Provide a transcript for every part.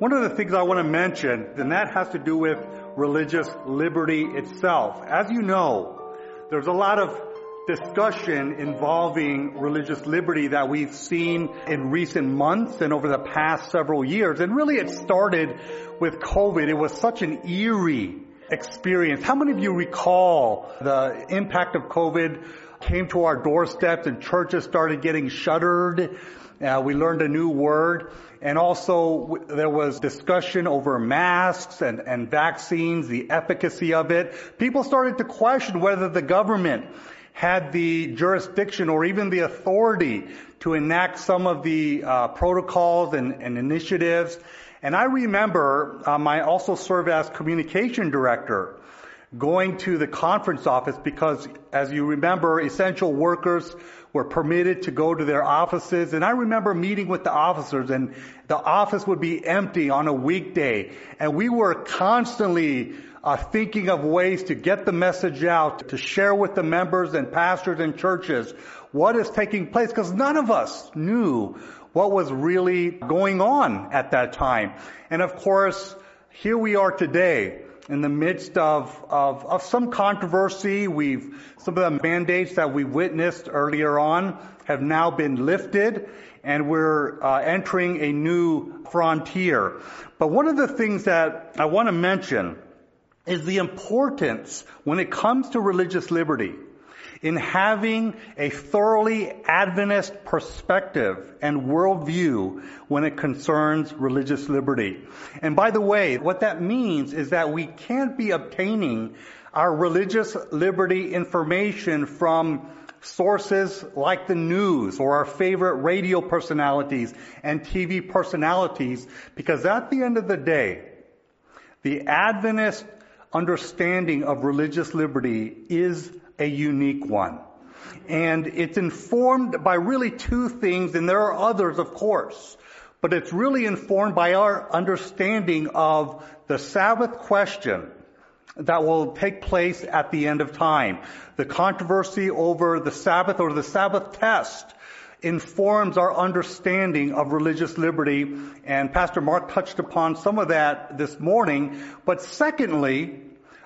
one of the things I want to mention, and that has to do with religious liberty itself. As you know, there's a lot of discussion involving religious liberty that we've seen in recent months and over the past several years. And really it started with COVID. It was such an eerie experience. How many of you recall the impact of COVID came to our doorsteps and churches started getting shuttered? Uh, we learned a new word. And also there was discussion over masks and, and vaccines, the efficacy of it. People started to question whether the government had the jurisdiction or even the authority to enact some of the uh, protocols and, and, initiatives. And I remember um, I also served as communication director going to the conference office because as you remember, essential workers were permitted to go to their offices. And I remember meeting with the officers and the office would be empty on a weekday. And we were constantly uh, thinking of ways to get the message out, to share with the members and pastors and churches what is taking place, because none of us knew what was really going on at that time. And of course, here we are today in the midst of, of, of some controversy. We've, some of the mandates that we witnessed earlier on have now been lifted and we're uh, entering a new frontier. But one of the things that I want to mention is the importance when it comes to religious liberty in having a thoroughly Adventist perspective and worldview when it concerns religious liberty. And by the way, what that means is that we can't be obtaining our religious liberty information from sources like the news or our favorite radio personalities and TV personalities because at the end of the day, the Adventist understanding of religious liberty is a unique one. And it's informed by really two things, and there are others, of course. But it's really informed by our understanding of the Sabbath question that will take place at the end of time. The controversy over the Sabbath or the Sabbath test informs our understanding of religious liberty, and Pastor Mark touched upon some of that this morning. But secondly,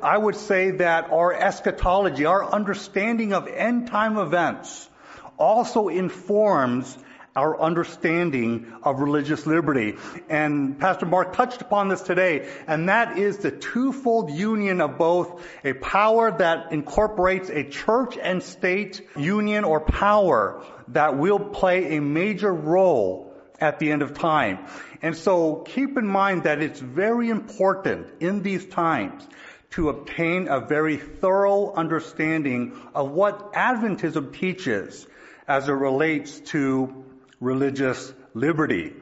I would say that our eschatology, our understanding of end time events, also informs our understanding of religious liberty. And Pastor Mark touched upon this today, and that is the twofold union of both a power that incorporates a church and state union or power that will play a major role at the end of time. And so keep in mind that it's very important in these times to obtain a very thorough understanding of what Adventism teaches as it relates to religious liberty.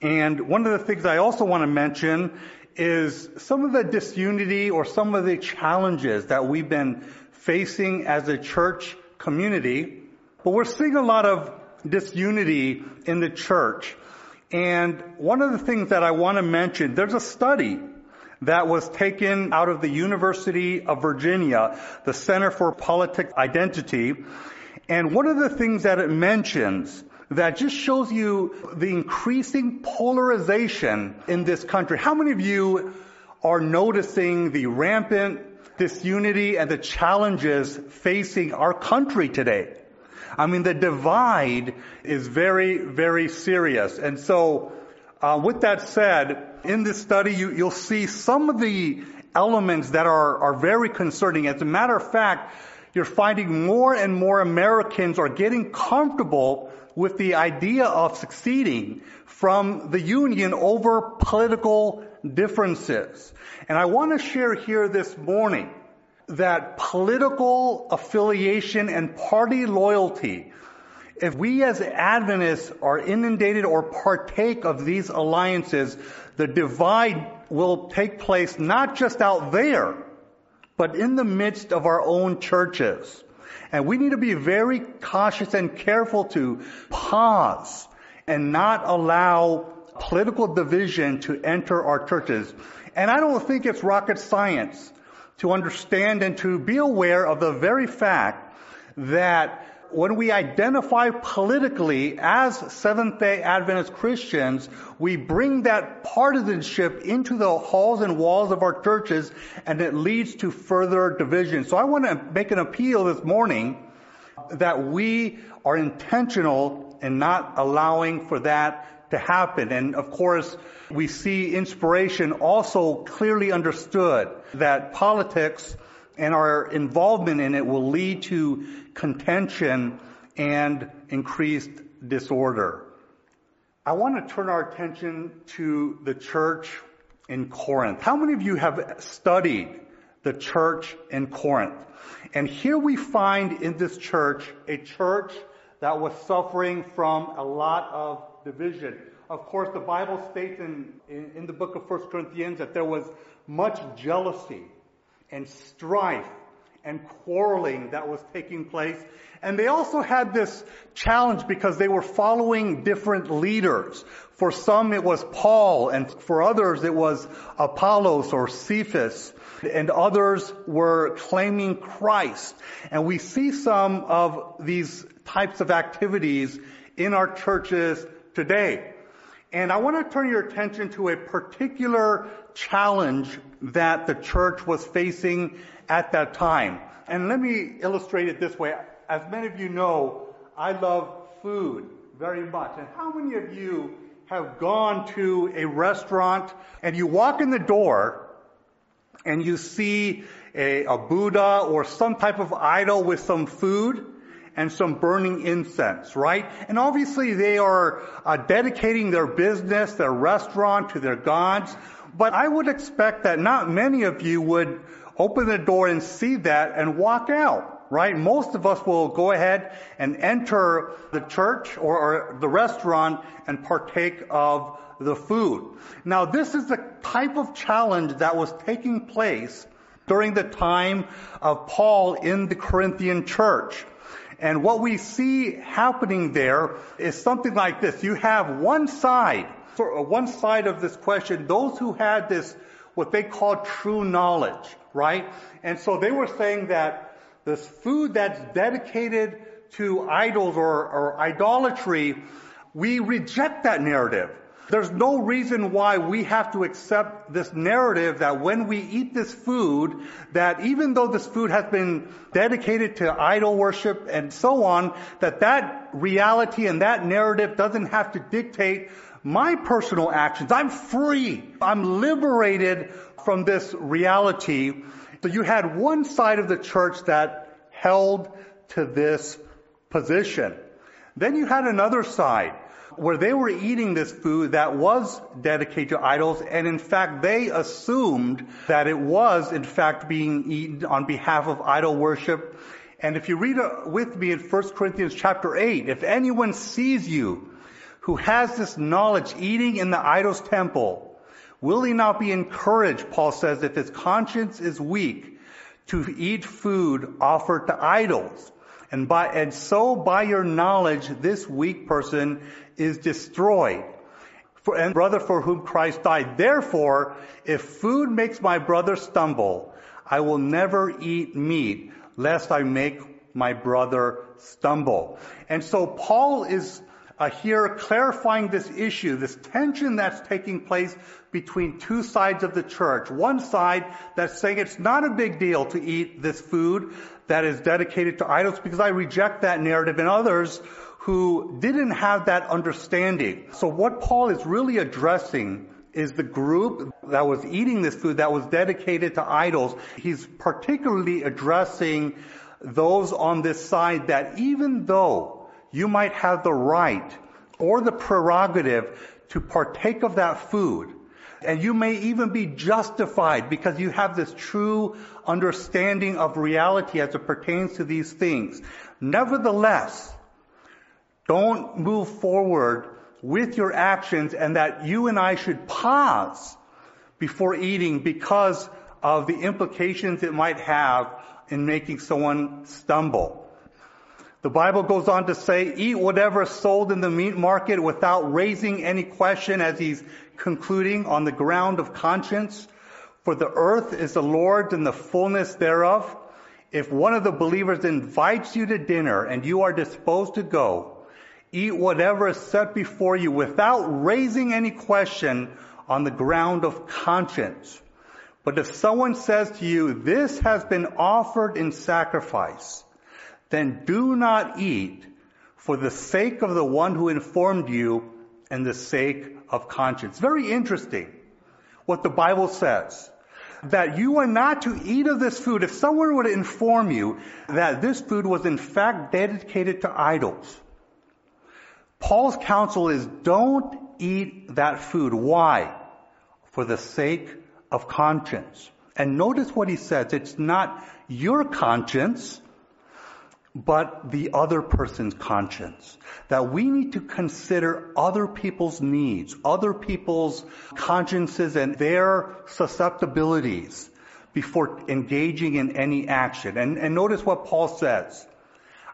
And one of the things I also want to mention is some of the disunity or some of the challenges that we've been facing as a church community. But we're seeing a lot of disunity in the church. And one of the things that I want to mention, there's a study that was taken out of the University of Virginia, the Center for Politic Identity. And one of the things that it mentions that just shows you the increasing polarization in this country. How many of you are noticing the rampant disunity and the challenges facing our country today? I mean, the divide is very, very serious. And so, uh, with that said, in this study, you, you'll see some of the elements that are, are very concerning. As a matter of fact, you're finding more and more Americans are getting comfortable with the idea of succeeding from the union over political differences. And I want to share here this morning that political affiliation and party loyalty if we as Adventists are inundated or partake of these alliances, the divide will take place not just out there, but in the midst of our own churches. And we need to be very cautious and careful to pause and not allow political division to enter our churches. And I don't think it's rocket science to understand and to be aware of the very fact that when we identify politically as Seventh day Adventist Christians, we bring that partisanship into the halls and walls of our churches and it leads to further division. So I want to make an appeal this morning that we are intentional in not allowing for that to happen. And of course, we see inspiration also clearly understood that politics and our involvement in it will lead to contention and increased disorder. I want to turn our attention to the church in Corinth. How many of you have studied the church in Corinth? And here we find in this church a church that was suffering from a lot of division. Of course, the Bible states in, in, in the book of 1 Corinthians that there was much jealousy and strife and quarreling that was taking place. And they also had this challenge because they were following different leaders. For some it was Paul and for others it was Apollos or Cephas and others were claiming Christ. And we see some of these types of activities in our churches today. And I want to turn your attention to a particular challenge that the church was facing at that time. And let me illustrate it this way. As many of you know, I love food very much. And how many of you have gone to a restaurant and you walk in the door and you see a, a Buddha or some type of idol with some food and some burning incense, right? And obviously they are uh, dedicating their business, their restaurant to their gods. But I would expect that not many of you would open the door and see that and walk out, right? Most of us will go ahead and enter the church or, or the restaurant and partake of the food. Now this is the type of challenge that was taking place during the time of Paul in the Corinthian church. And what we see happening there is something like this. You have one side, uh, one side of this question, those who had this, what they call true knowledge, right? And so they were saying that this food that's dedicated to idols or, or idolatry, we reject that narrative. There's no reason why we have to accept this narrative that when we eat this food, that even though this food has been dedicated to idol worship and so on, that that reality and that narrative doesn't have to dictate my personal actions. I'm free. I'm liberated from this reality. So you had one side of the church that held to this position. Then you had another side where they were eating this food that was dedicated to idols, and in fact, they assumed that it was, in fact, being eaten on behalf of idol worship. And if you read uh, with me in 1 Corinthians chapter 8, if anyone sees you who has this knowledge eating in the idol's temple, will he not be encouraged, Paul says, if his conscience is weak, to eat food offered to idols? And by, and so by your knowledge, this weak person is destroyed. For, and brother for whom Christ died. Therefore, if food makes my brother stumble, I will never eat meat, lest I make my brother stumble. And so Paul is uh, here clarifying this issue, this tension that's taking place between two sides of the church. One side that's saying it's not a big deal to eat this food that is dedicated to idols because I reject that narrative and others who didn't have that understanding. So what Paul is really addressing is the group that was eating this food that was dedicated to idols. He's particularly addressing those on this side that even though you might have the right or the prerogative to partake of that food, and you may even be justified because you have this true understanding of reality as it pertains to these things. Nevertheless, don't move forward with your actions and that you and I should pause before eating because of the implications it might have in making someone stumble. The Bible goes on to say, eat whatever is sold in the meat market without raising any question as he's concluding on the ground of conscience. For the earth is the Lord's and the fullness thereof. if one of the believers invites you to dinner and you are disposed to go, eat whatever is set before you without raising any question on the ground of conscience. But if someone says to you, this has been offered in sacrifice, then do not eat for the sake of the one who informed you and the sake of conscience. Very interesting what the Bible says that you are not to eat of this food. If someone were to inform you that this food was in fact dedicated to idols, Paul's counsel is don't eat that food. Why? For the sake of conscience. And notice what he says. It's not your conscience, but the other person's conscience. That we need to consider other people's needs, other people's consciences and their susceptibilities before engaging in any action. And, and notice what Paul says.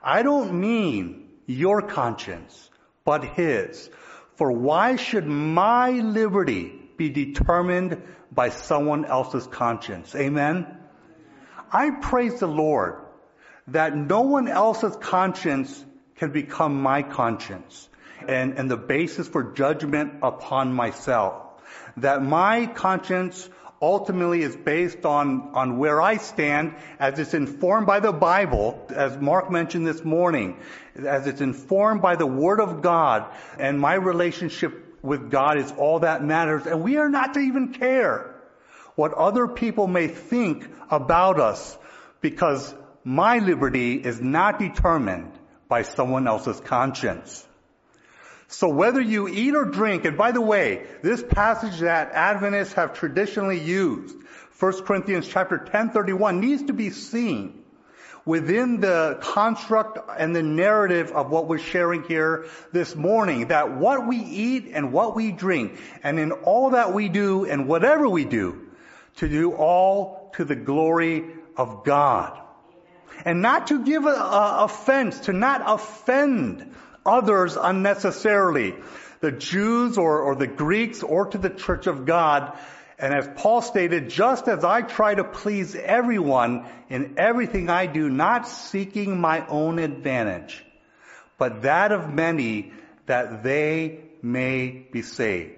I don't mean your conscience, but his. For why should my liberty be determined by someone else's conscience? Amen? I praise the Lord that no one else's conscience can become my conscience and, and the basis for judgment upon myself. That my conscience ultimately is based on, on where I stand as it's informed by the Bible, as Mark mentioned this morning, as it's informed by the Word of God, and my relationship with God is all that matters, and we are not to even care what other people may think about us because my liberty is not determined by someone else's conscience. So whether you eat or drink, and by the way, this passage that Adventists have traditionally used, 1 Corinthians chapter 10, 31, needs to be seen within the construct and the narrative of what we're sharing here this morning, that what we eat and what we drink, and in all that we do and whatever we do, to do all to the glory of God. And not to give a, a offense, to not offend others unnecessarily, the Jews or, or the Greeks or to the church of God. And as Paul stated, just as I try to please everyone in everything I do, not seeking my own advantage, but that of many that they may be saved.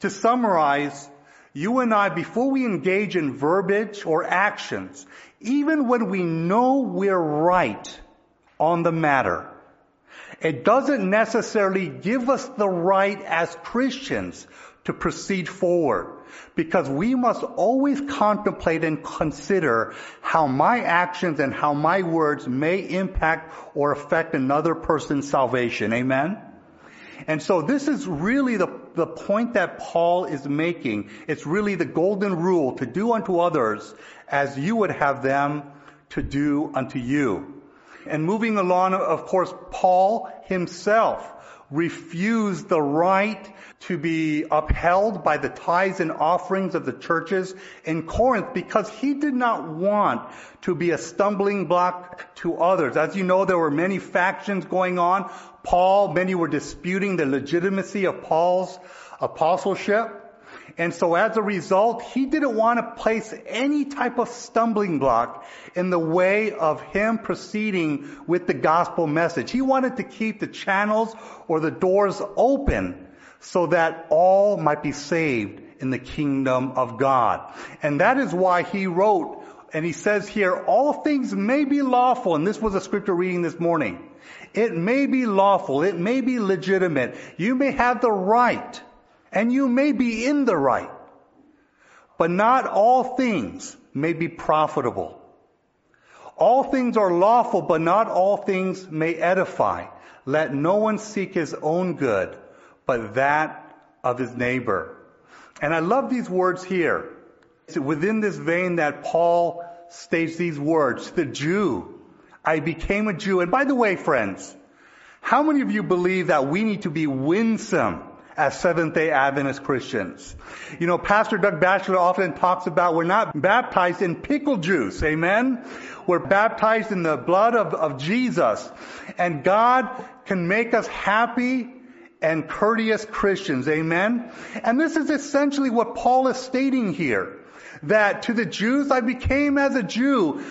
To summarize, you and I, before we engage in verbiage or actions, even when we know we're right on the matter, it doesn't necessarily give us the right as Christians to proceed forward because we must always contemplate and consider how my actions and how my words may impact or affect another person's salvation. Amen? And so this is really the, the point that Paul is making. It's really the golden rule to do unto others as you would have them to do unto you. And moving along, of course, Paul himself refused the right to be upheld by the tithes and offerings of the churches in Corinth because he did not want to be a stumbling block to others. As you know, there were many factions going on. Paul, many were disputing the legitimacy of Paul's apostleship. And so as a result, he didn't want to place any type of stumbling block in the way of him proceeding with the gospel message. He wanted to keep the channels or the doors open so that all might be saved in the kingdom of God. And that is why he wrote, and he says here, all things may be lawful, and this was a scripture reading this morning. It may be lawful, it may be legitimate. You may have the right and you may be in the right, but not all things may be profitable. All things are lawful, but not all things may edify. Let no one seek his own good, but that of his neighbor. And I love these words here. It's within this vein that Paul states these words. The Jew, I became a Jew. And by the way, friends, how many of you believe that we need to be winsome as Seventh day Adventist Christians. You know, Pastor Doug Batchelor often talks about we're not baptized in pickle juice. Amen? We're baptized in the blood of, of Jesus. And God can make us happy and courteous Christians. Amen? And this is essentially what Paul is stating here. That to the Jews I became as a Jew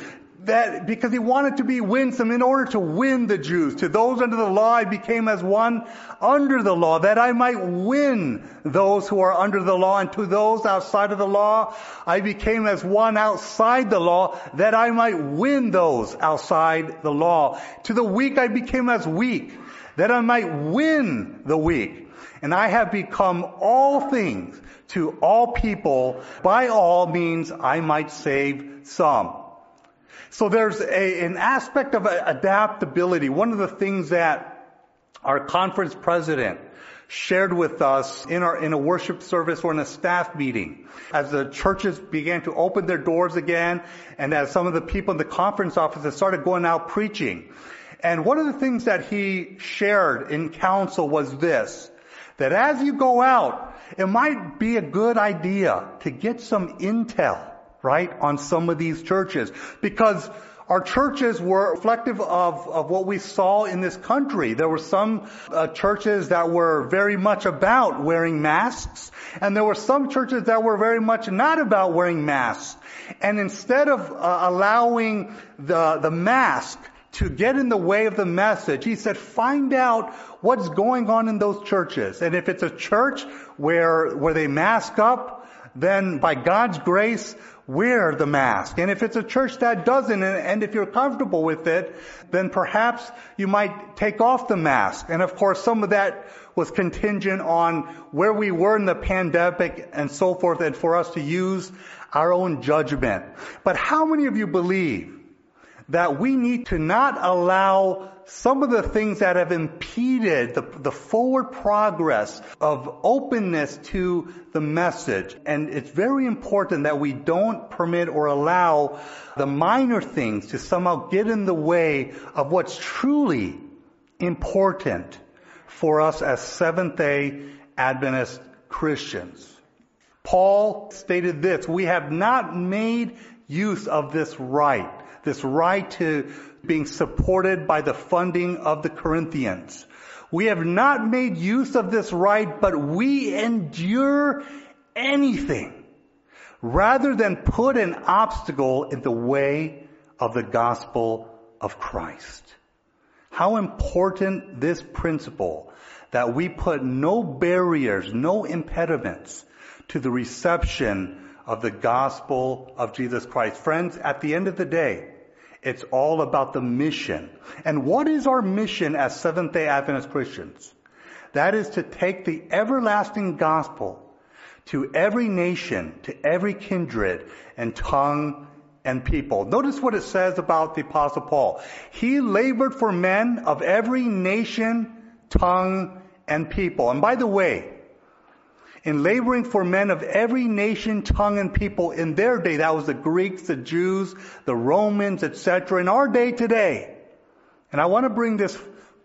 that because he wanted to be winsome in order to win the Jews. To those under the law, I became as one under the law, that I might win those who are under the law. And to those outside of the law, I became as one outside the law, that I might win those outside the law. To the weak, I became as weak, that I might win the weak. And I have become all things to all people. By all means, I might save some. So there's a, an aspect of adaptability. One of the things that our conference president shared with us in our, in a worship service or in a staff meeting as the churches began to open their doors again and as some of the people in the conference offices started going out preaching. And one of the things that he shared in council was this, that as you go out, it might be a good idea to get some intel right, on some of these churches. Because our churches were reflective of, of what we saw in this country. There were some uh, churches that were very much about wearing masks, and there were some churches that were very much not about wearing masks. And instead of uh, allowing the, the mask to get in the way of the message, he said, find out what's going on in those churches. And if it's a church where, where they mask up, then by God's grace, wear the mask. And if it's a church that doesn't, and if you're comfortable with it, then perhaps you might take off the mask. And of course, some of that was contingent on where we were in the pandemic and so forth, and for us to use our own judgment. But how many of you believe that we need to not allow some of the things that have impeded the, the, forward progress of openness to the message. And it's very important that we don't permit or allow the minor things to somehow get in the way of what's truly important for us as Seventh day Adventist Christians. Paul stated this, we have not made use of this right this right to being supported by the funding of the Corinthians. We have not made use of this right, but we endure anything rather than put an obstacle in the way of the gospel of Christ. How important this principle that we put no barriers, no impediments to the reception of the gospel of Jesus Christ. Friends, at the end of the day, it's all about the mission. And what is our mission as Seventh day Adventist Christians? That is to take the everlasting gospel to every nation, to every kindred and tongue and people. Notice what it says about the apostle Paul. He labored for men of every nation, tongue, and people. And by the way, in laboring for men of every nation, tongue, and people in their day. That was the Greeks, the Jews, the Romans, etc. In our day today, and I want to bring this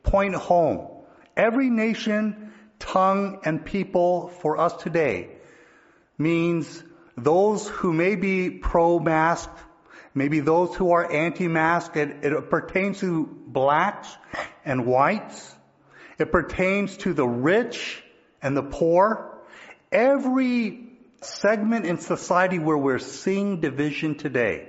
point home. Every nation, tongue, and people for us today means those who may be pro-mask, maybe those who are anti-mask. It, it pertains to blacks and whites. It pertains to the rich and the poor every segment in society where we're seeing division today,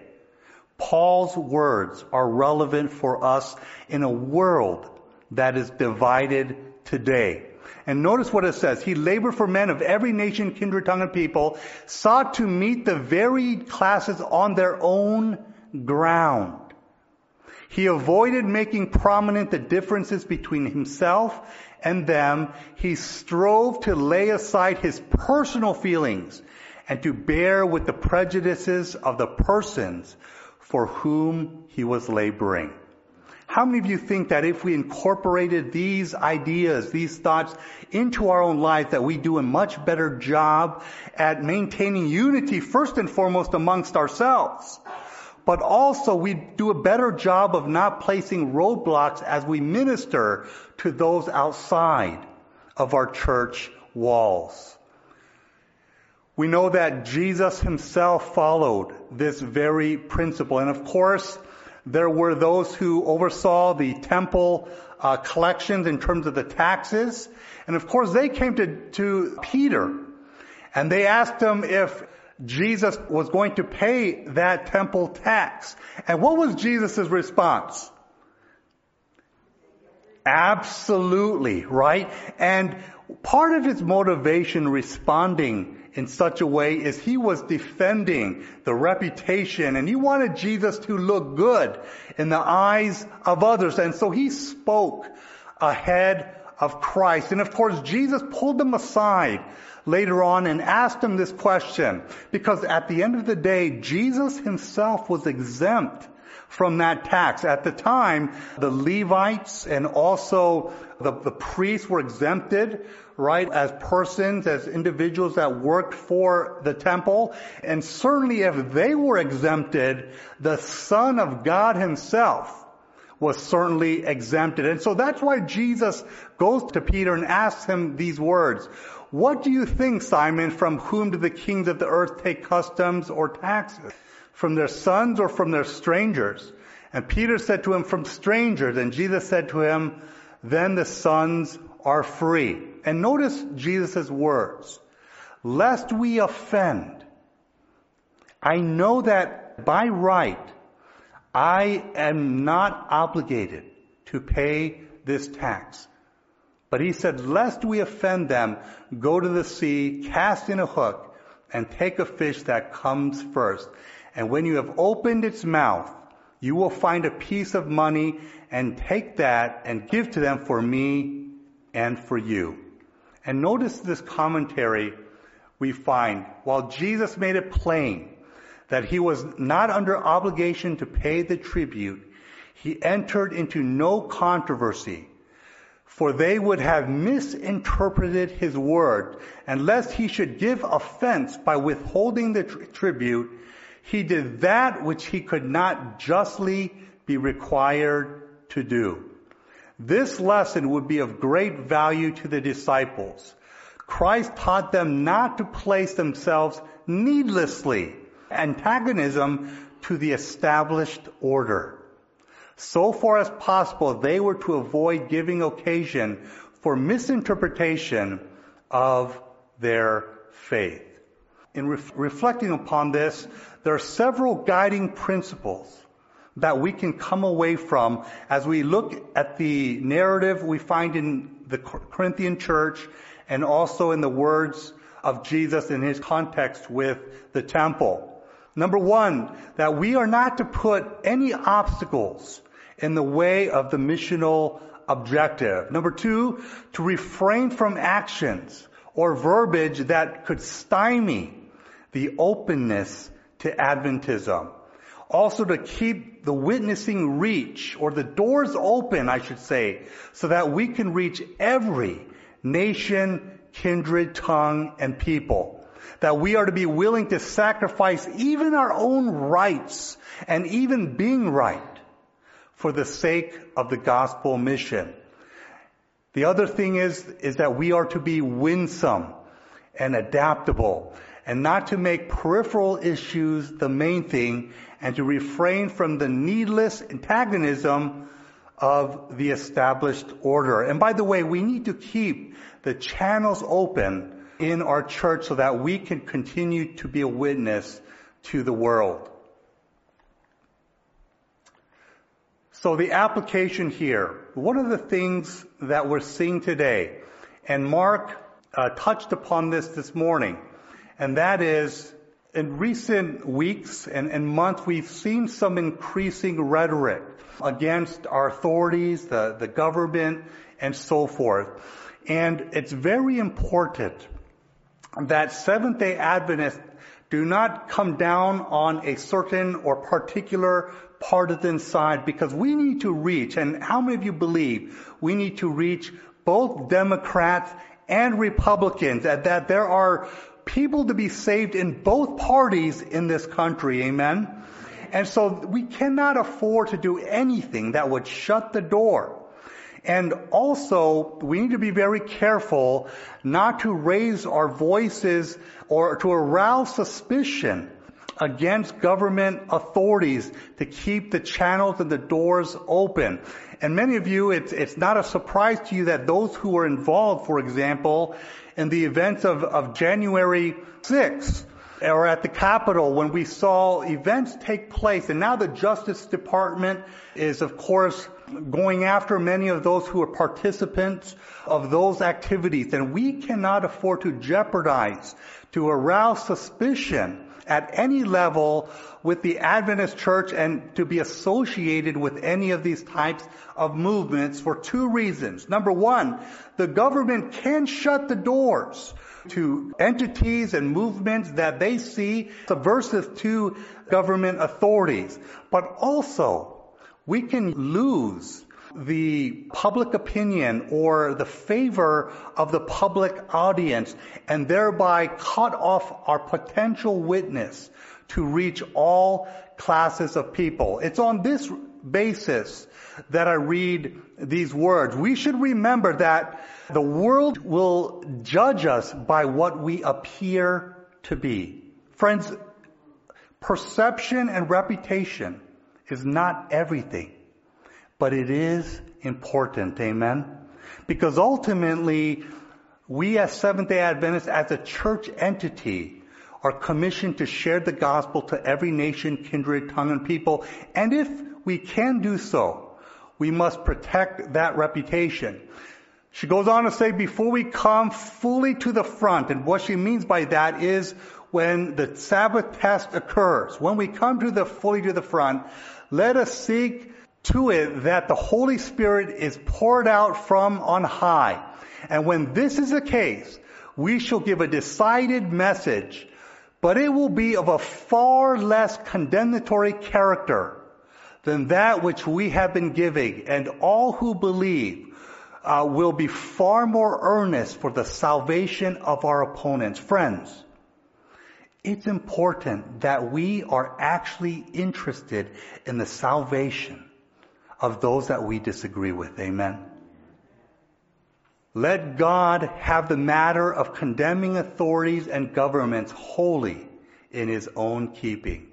Paul's words are relevant for us in a world that is divided today. And notice what it says. He labored for men of every nation, kindred, tongue, and people, sought to meet the varied classes on their own ground. He avoided making prominent the differences between himself and them, he strove to lay aside his personal feelings and to bear with the prejudices of the persons for whom he was laboring. How many of you think that if we incorporated these ideas, these thoughts into our own life, that we do a much better job at maintaining unity first and foremost amongst ourselves? But also we do a better job of not placing roadblocks as we minister to those outside of our church walls. We know that Jesus himself followed this very principle. And of course, there were those who oversaw the temple uh, collections in terms of the taxes. And of course, they came to, to Peter and they asked him if Jesus was going to pay that temple tax. And what was Jesus' response? Absolutely, right? And part of his motivation responding in such a way is he was defending the reputation and he wanted Jesus to look good in the eyes of others. And so he spoke ahead of Christ. And of course, Jesus pulled them aside later on and asked him this question because at the end of the day, Jesus himself was exempt from that tax. At the time, the Levites and also the, the priests were exempted, right, as persons, as individuals that worked for the temple. And certainly if they were exempted, the Son of God himself was certainly exempted. And so that's why Jesus goes to Peter and asks him these words. What do you think, Simon, from whom do the kings of the earth take customs or taxes? From their sons or from their strangers? And Peter said to him, from strangers. And Jesus said to him, then the sons are free. And notice Jesus' words. Lest we offend. I know that by right, I am not obligated to pay this tax. But he said, lest we offend them, go to the sea, cast in a hook, and take a fish that comes first. And when you have opened its mouth, you will find a piece of money and take that and give to them for me and for you. And notice this commentary we find. While Jesus made it plain that he was not under obligation to pay the tribute, he entered into no controversy for they would have misinterpreted his word, and lest he should give offense by withholding the tribute, he did that which he could not justly be required to do. This lesson would be of great value to the disciples. Christ taught them not to place themselves needlessly antagonism to the established order. So far as possible, they were to avoid giving occasion for misinterpretation of their faith. In re- reflecting upon this, there are several guiding principles that we can come away from as we look at the narrative we find in the Corinthian church and also in the words of Jesus in his context with the temple. Number one, that we are not to put any obstacles in the way of the missional objective. Number two, to refrain from actions or verbiage that could stymie the openness to Adventism. Also to keep the witnessing reach or the doors open, I should say, so that we can reach every nation, kindred, tongue, and people. That we are to be willing to sacrifice even our own rights and even being right for the sake of the gospel mission. The other thing is, is that we are to be winsome and adaptable and not to make peripheral issues the main thing and to refrain from the needless antagonism of the established order. And by the way, we need to keep the channels open in our church so that we can continue to be a witness to the world. So the application here, one of the things that we're seeing today, and Mark uh, touched upon this this morning, and that is in recent weeks and, and months, we've seen some increasing rhetoric against our authorities, the, the government, and so forth. And it's very important that Seventh day Adventists do not come down on a certain or particular partisan side because we need to reach, and how many of you believe we need to reach both Democrats and Republicans, that there are people to be saved in both parties in this country. Amen. And so we cannot afford to do anything that would shut the door. And also, we need to be very careful not to raise our voices or to arouse suspicion against government authorities to keep the channels and the doors open. And many of you, it's, it's not a surprise to you that those who were involved, for example, in the events of, of January 6th, or at the Capitol when we saw events take place. And now the Justice Department is, of course, going after many of those who are participants of those activities. And we cannot afford to jeopardize, to arouse suspicion at any level with the Adventist church and to be associated with any of these types of movements for two reasons. Number one, the government can shut the doors to entities and movements that they see subversive to government authorities. But also, we can lose the public opinion or the favor of the public audience and thereby cut off our potential witness to reach all classes of people. It's on this basis that I read these words. We should remember that the world will judge us by what we appear to be. Friends, perception and reputation is not everything, but it is important. Amen. Because ultimately, we as Seventh day Adventists, as a church entity, are commissioned to share the gospel to every nation, kindred, tongue, and people. And if we can do so, we must protect that reputation. She goes on to say, before we come fully to the front, and what she means by that is when the Sabbath test occurs, when we come to the fully to the front, let us seek to it that the Holy Spirit is poured out from on high. And when this is the case, we shall give a decided message, but it will be of a far less condemnatory character than that which we have been giving, and all who believe uh, will be far more earnest for the salvation of our opponents. Friends, it's important that we are actually interested in the salvation of those that we disagree with. Amen. Let God have the matter of condemning authorities and governments wholly in his own keeping.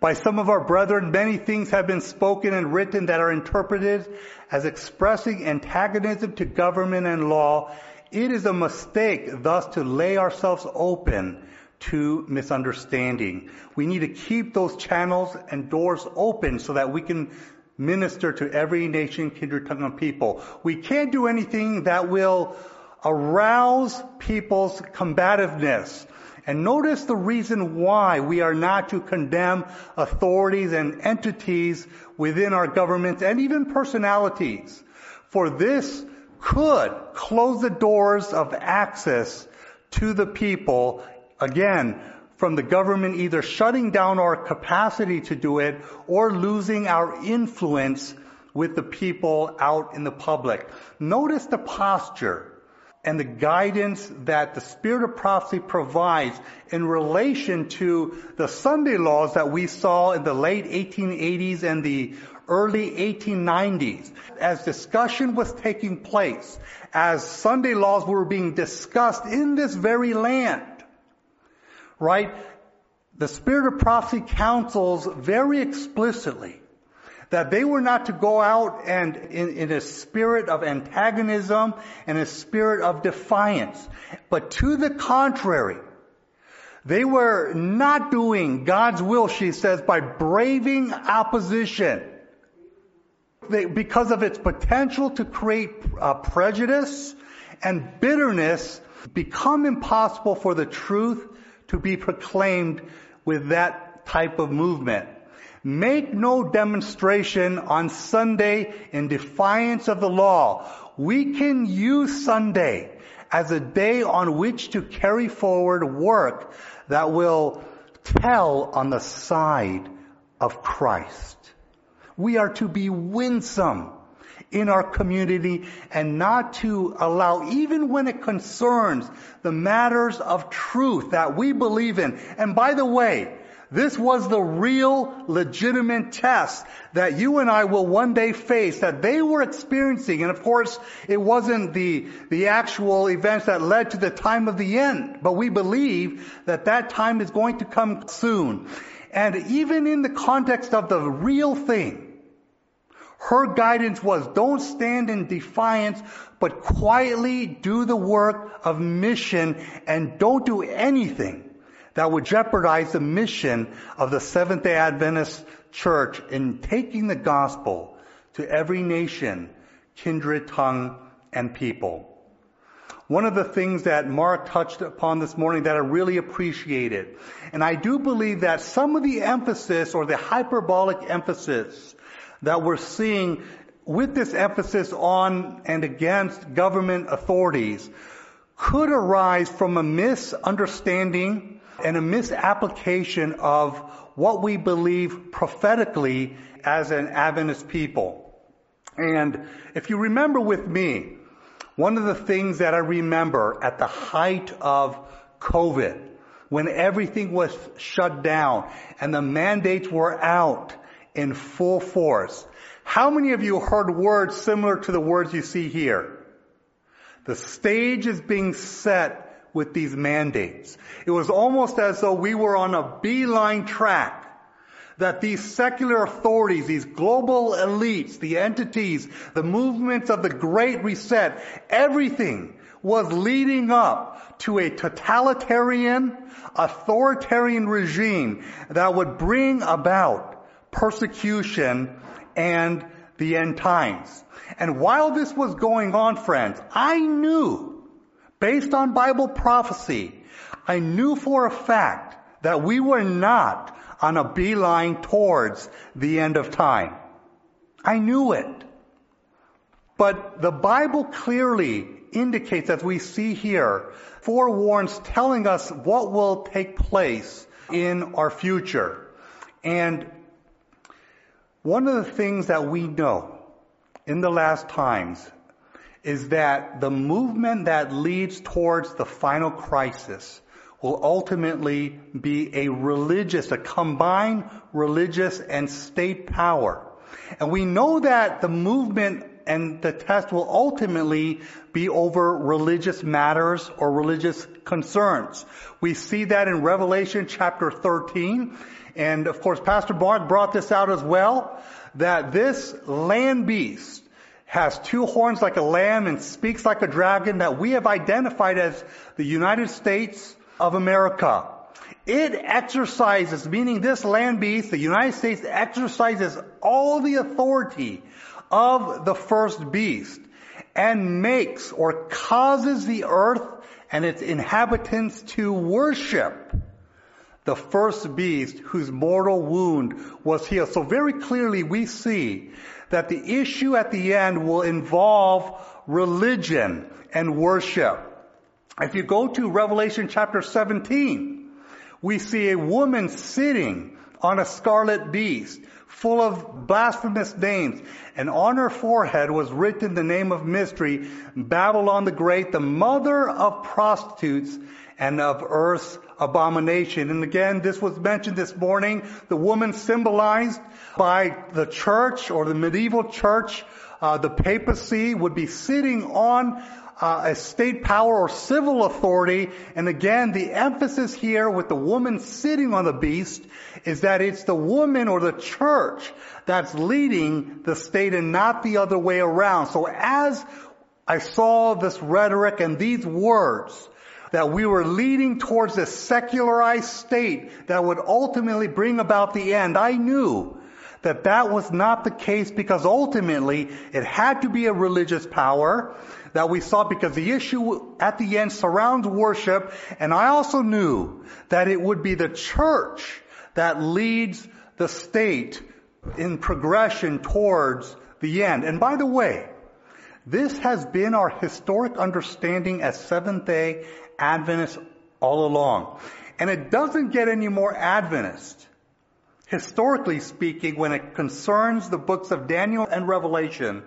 By some of our brethren, many things have been spoken and written that are interpreted as expressing antagonism to government and law. It is a mistake thus to lay ourselves open to misunderstanding. We need to keep those channels and doors open so that we can minister to every nation, kindred, tongue, and people. We can't do anything that will arouse people's combativeness and notice the reason why we are not to condemn authorities and entities within our governments and even personalities. For this could close the doors of access to the people, again, from the government either shutting down our capacity to do it or losing our influence with the people out in the public. Notice the posture and the guidance that the Spirit of prophecy provides in relation to the Sunday laws that we saw in the late 1880s and the early 1890s. As discussion was taking place, as Sunday laws were being discussed in this very land, right? The Spirit of prophecy counsels very explicitly that they were not to go out and in, in, a spirit of antagonism and a spirit of defiance, but to the contrary, they were not doing God's will, she says, by braving opposition. They, because of its potential to create uh, prejudice and bitterness, become impossible for the truth to be proclaimed with that type of movement. Make no demonstration on Sunday in defiance of the law. We can use Sunday as a day on which to carry forward work that will tell on the side of Christ. We are to be winsome in our community and not to allow, even when it concerns the matters of truth that we believe in. And by the way, this was the real legitimate test that you and I will one day face that they were experiencing. And of course, it wasn't the, the actual events that led to the time of the end, but we believe that that time is going to come soon. And even in the context of the real thing, her guidance was don't stand in defiance, but quietly do the work of mission and don't do anything that would jeopardize the mission of the Seventh day Adventist church in taking the gospel to every nation, kindred, tongue, and people. One of the things that Mark touched upon this morning that I really appreciated, and I do believe that some of the emphasis or the hyperbolic emphasis that we're seeing with this emphasis on and against government authorities could arise from a misunderstanding and a misapplication of what we believe prophetically as an Adventist people. And if you remember with me, one of the things that I remember at the height of COVID, when everything was shut down and the mandates were out in full force, how many of you heard words similar to the words you see here? The stage is being set with these mandates. It was almost as though we were on a beeline track that these secular authorities, these global elites, the entities, the movements of the Great Reset, everything was leading up to a totalitarian, authoritarian regime that would bring about persecution and the end times. And while this was going on, friends, I knew, based on Bible prophecy, I knew for a fact that we were not on a beeline towards the end of time. I knew it. But the Bible clearly indicates, as we see here, forewarns telling us what will take place in our future. And one of the things that we know in the last times is that the movement that leads towards the final crisis will ultimately be a religious, a combined religious and state power. And we know that the movement and the test will ultimately be over religious matters or religious concerns. We see that in Revelation chapter 13. And of course, Pastor Mark brought this out as well, that this land beast has two horns like a lamb and speaks like a dragon that we have identified as the United States of America. It exercises, meaning this land beast, the United States exercises all the authority of the first beast and makes or causes the earth and its inhabitants to worship the first beast whose mortal wound was healed. So very clearly we see that the issue at the end will involve religion and worship. If you go to Revelation chapter 17, we see a woman sitting on a scarlet beast full of blasphemous names. And on her forehead was written the name of mystery, Babylon the Great, the mother of prostitutes and of earth's abomination. And again, this was mentioned this morning. The woman symbolized by the church or the medieval church, uh, the papacy would be sitting on uh, a state power or civil authority. And again, the emphasis here with the woman sitting on the beast is that it's the woman or the church that's leading the state and not the other way around. So as I saw this rhetoric and these words, that we were leading towards a secularized state that would ultimately bring about the end. I knew that that was not the case because ultimately it had to be a religious power that we saw because the issue at the end surrounds worship and I also knew that it would be the church that leads the state in progression towards the end. And by the way, this has been our historic understanding as Seventh day Adventists all along. And it doesn't get any more Adventist historically speaking, when it concerns the books of Daniel and Revelation,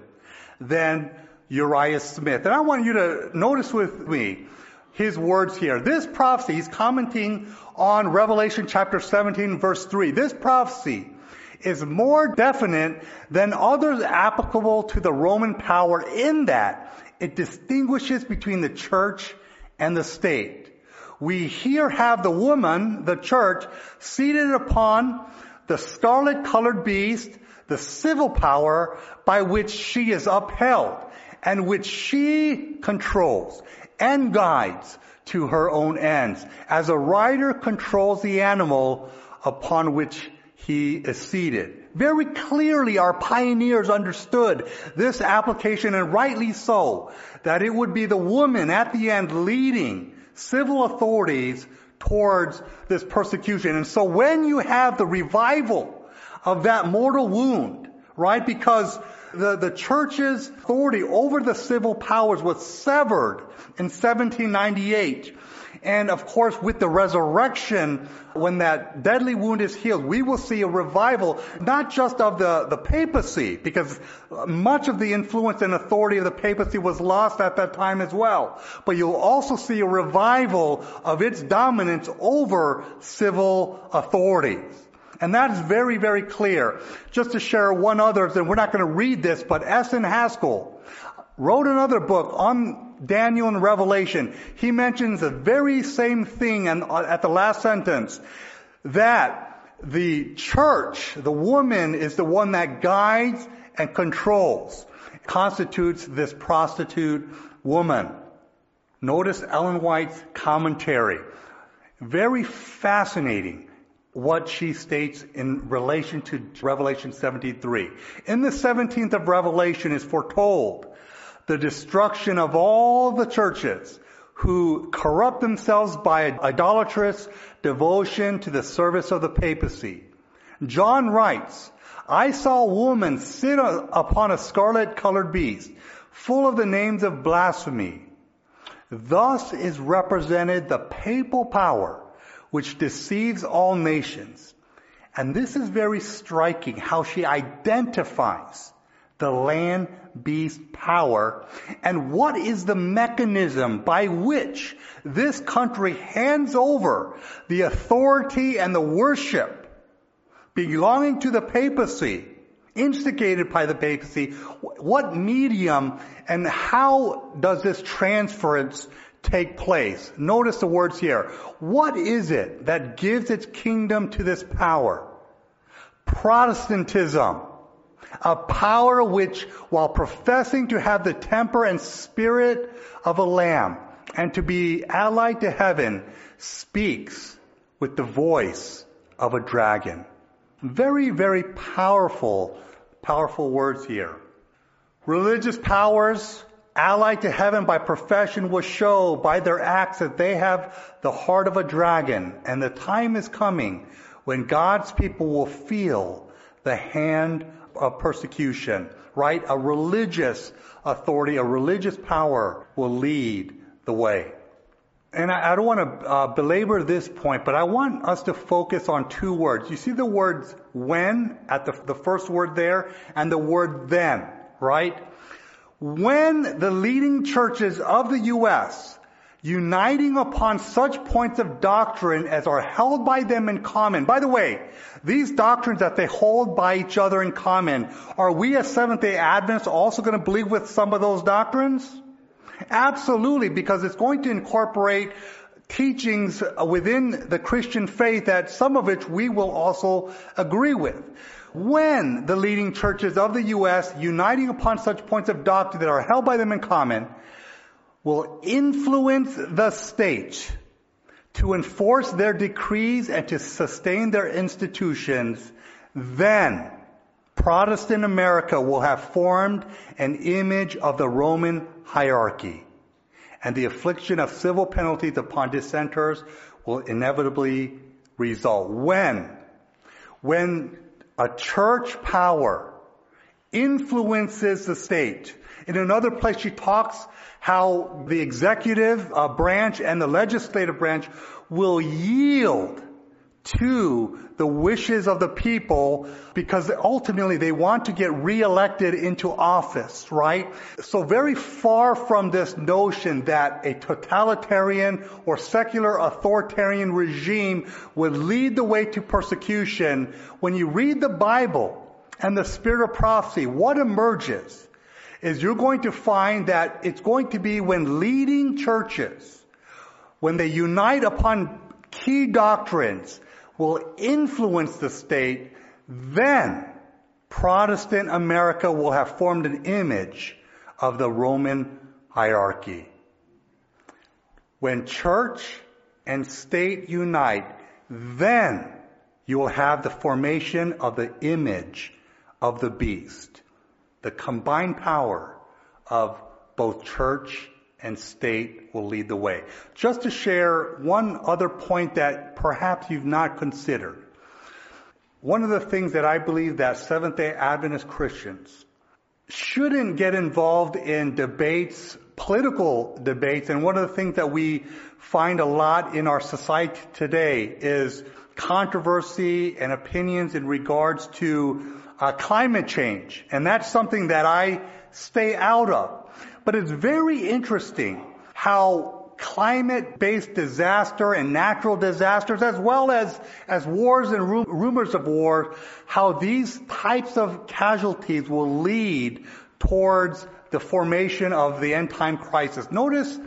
than Uriah Smith. And I want you to notice with me his words here. This prophecy, he's commenting on Revelation chapter 17 verse 3. This prophecy is more definite than others applicable to the Roman power in that it distinguishes between the church and the state. We here have the woman, the church, seated upon the scarlet colored beast, the civil power by which she is upheld and which she controls and guides to her own ends, as a rider controls the animal upon which he is seated. Very clearly our pioneers understood this application and rightly so, that it would be the woman at the end leading civil authorities towards this persecution. And so when you have the revival of that mortal wound, right, because the, the church's authority over the civil powers was severed in 1798. And of course, with the resurrection, when that deadly wound is healed, we will see a revival, not just of the, the papacy, because much of the influence and authority of the papacy was lost at that time as well. But you'll also see a revival of its dominance over civil authorities. And that is very, very clear. Just to share one other, and we're not going to read this, but S.N. Haskell wrote another book on Daniel and Revelation, he mentions the very same thing uh, at the last sentence, that the church, the woman, is the one that guides and controls, constitutes this prostitute woman. Notice Ellen White's commentary. Very fascinating what she states in relation to Revelation 73. In the 17th of Revelation is foretold the destruction of all the churches who corrupt themselves by idolatrous devotion to the service of the papacy. John writes, I saw a woman sit upon a scarlet colored beast, full of the names of blasphemy. Thus is represented the papal power which deceives all nations. And this is very striking how she identifies the land beast power and what is the mechanism by which this country hands over the authority and the worship belonging to the papacy, instigated by the papacy, what medium and how does this transference take place? Notice the words here. What is it that gives its kingdom to this power? Protestantism a power which, while professing to have the temper and spirit of a lamb and to be allied to heaven, speaks with the voice of a dragon. Very, very powerful, powerful words here. Religious powers allied to heaven by profession will show by their acts that they have the heart of a dragon, and the time is coming when God's people will feel the hand of persecution, right? A religious authority, a religious power will lead the way. And I, I don't want to uh, belabor this point, but I want us to focus on two words. You see the words when at the, the first word there and the word then, right? When the leading churches of the U.S uniting upon such points of doctrine as are held by them in common. By the way, these doctrines that they hold by each other in common, are we as Seventh day Adventists also going to believe with some of those doctrines? Absolutely, because it's going to incorporate teachings within the Christian faith that some of which we will also agree with. When the leading churches of the U.S. uniting upon such points of doctrine that are held by them in common, will influence the state to enforce their decrees and to sustain their institutions, then Protestant America will have formed an image of the Roman hierarchy. And the affliction of civil penalties upon dissenters will inevitably result. When? When a church power influences the state. In another place she talks how the executive uh, branch and the legislative branch will yield to the wishes of the people because ultimately they want to get reelected into office, right? So very far from this notion that a totalitarian or secular authoritarian regime would lead the way to persecution, when you read the Bible and the spirit of prophecy, what emerges is you're going to find that it's going to be when leading churches, when they unite upon key doctrines, will influence the state, then Protestant America will have formed an image of the Roman hierarchy. When church and state unite, then you will have the formation of the image of the beast, the combined power of both church and state will lead the way. Just to share one other point that perhaps you've not considered. One of the things that I believe that Seventh day Adventist Christians shouldn't get involved in debates, political debates, and one of the things that we find a lot in our society today is controversy and opinions in regards to uh, climate change. And that's something that I stay out of. But it's very interesting how climate-based disaster and natural disasters, as well as, as wars and ru- rumors of war, how these types of casualties will lead towards the formation of the end time crisis. Notice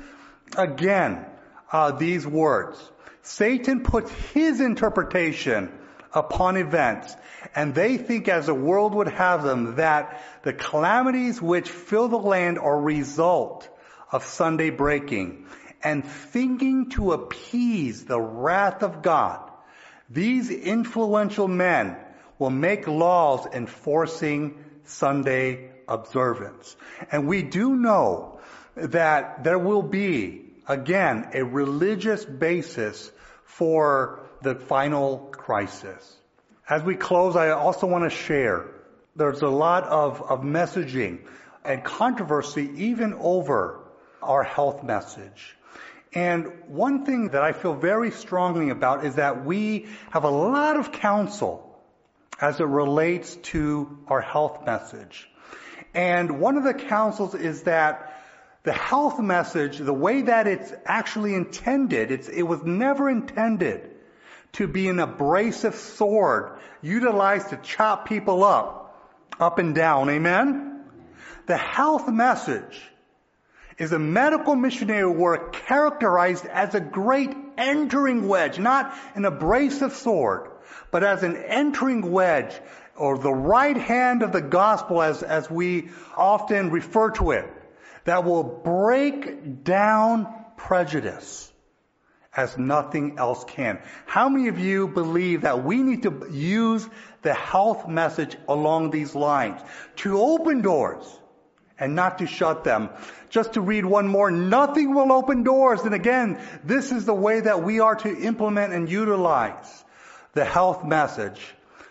again uh, these words. Satan puts his interpretation upon events. And they think as the world would have them that the calamities which fill the land are result of Sunday breaking and thinking to appease the wrath of God. These influential men will make laws enforcing Sunday observance. And we do know that there will be, again, a religious basis for the final crisis. As we close, I also want to share there's a lot of, of messaging and controversy even over our health message. And one thing that I feel very strongly about is that we have a lot of counsel as it relates to our health message. And one of the counsels is that the health message, the way that it's actually intended, it was never intended to be an abrasive sword utilized to chop people up, up and down. Amen? The health message is a medical missionary work characterized as a great entering wedge, not an abrasive sword, but as an entering wedge or the right hand of the gospel as, as we often refer to it that will break down prejudice as nothing else can. How many of you believe that we need to use the health message along these lines to open doors and not to shut them? Just to read one more, nothing will open doors. And again, this is the way that we are to implement and utilize the health message.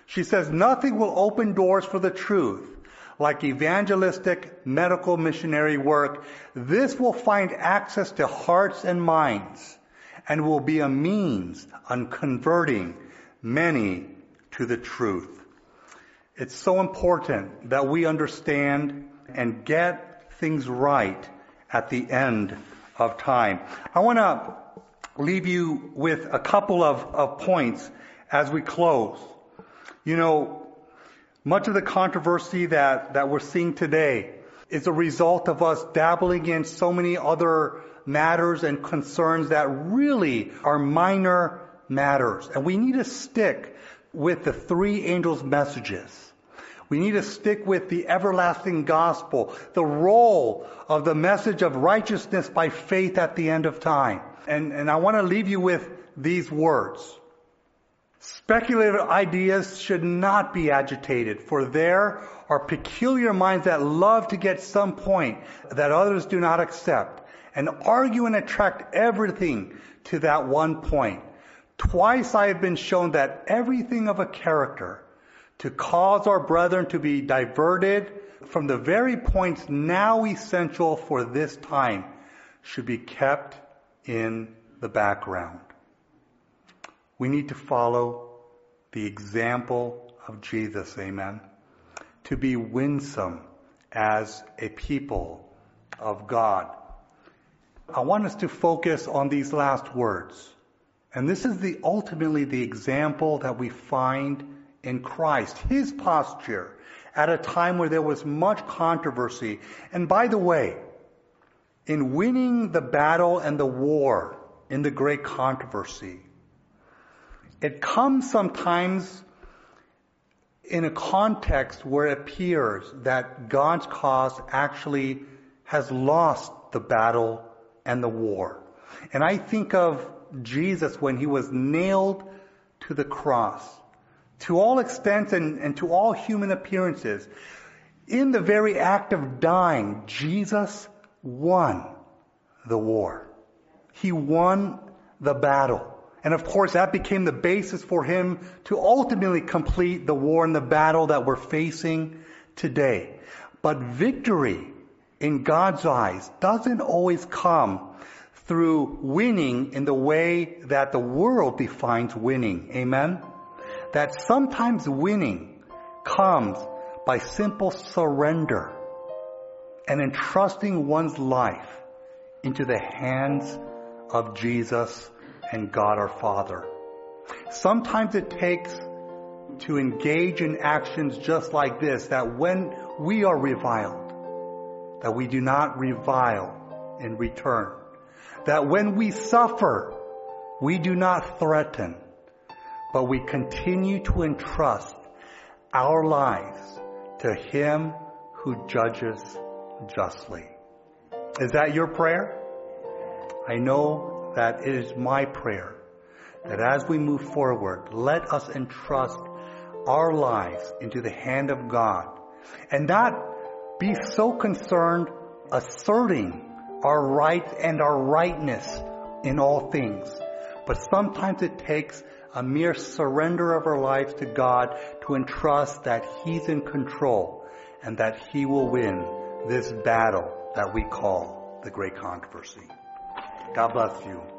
She says nothing will open doors for the truth like evangelistic medical missionary work, this will find access to hearts and minds and will be a means on converting many to the truth. It's so important that we understand and get things right at the end of time. I want to leave you with a couple of, of points as we close. You know, much of the controversy that, that we're seeing today is a result of us dabbling in so many other matters and concerns that really are minor matters. And we need to stick with the three angels' messages. We need to stick with the everlasting gospel, the role of the message of righteousness by faith at the end of time. And, and I want to leave you with these words. Speculative ideas should not be agitated, for there are peculiar minds that love to get some point that others do not accept, and argue and attract everything to that one point. Twice I have been shown that everything of a character to cause our brethren to be diverted from the very points now essential for this time should be kept in the background. We need to follow the example of Jesus, amen. To be winsome as a people of God. I want us to focus on these last words. And this is the ultimately the example that we find in Christ, his posture at a time where there was much controversy. And by the way, in winning the battle and the war in the great controversy, it comes sometimes in a context where it appears that God's cause actually has lost the battle and the war. And I think of Jesus when he was nailed to the cross. To all extents and, and to all human appearances, in the very act of dying, Jesus won the war. He won the battle. And of course, that became the basis for him to ultimately complete the war and the battle that we're facing today. But victory in God's eyes doesn't always come through winning in the way that the world defines winning. Amen? That sometimes winning comes by simple surrender and entrusting one's life into the hands of Jesus and God our Father. Sometimes it takes to engage in actions just like this, that when we are reviled, that we do not revile in return. That when we suffer, we do not threaten, but we continue to entrust our lives to Him who judges justly. Is that your prayer? I know that it is my prayer that as we move forward, let us entrust our lives into the hand of God and not be so concerned asserting our rights and our rightness in all things. But sometimes it takes a mere surrender of our lives to God to entrust that He's in control and that He will win this battle that we call the great controversy. God bless you.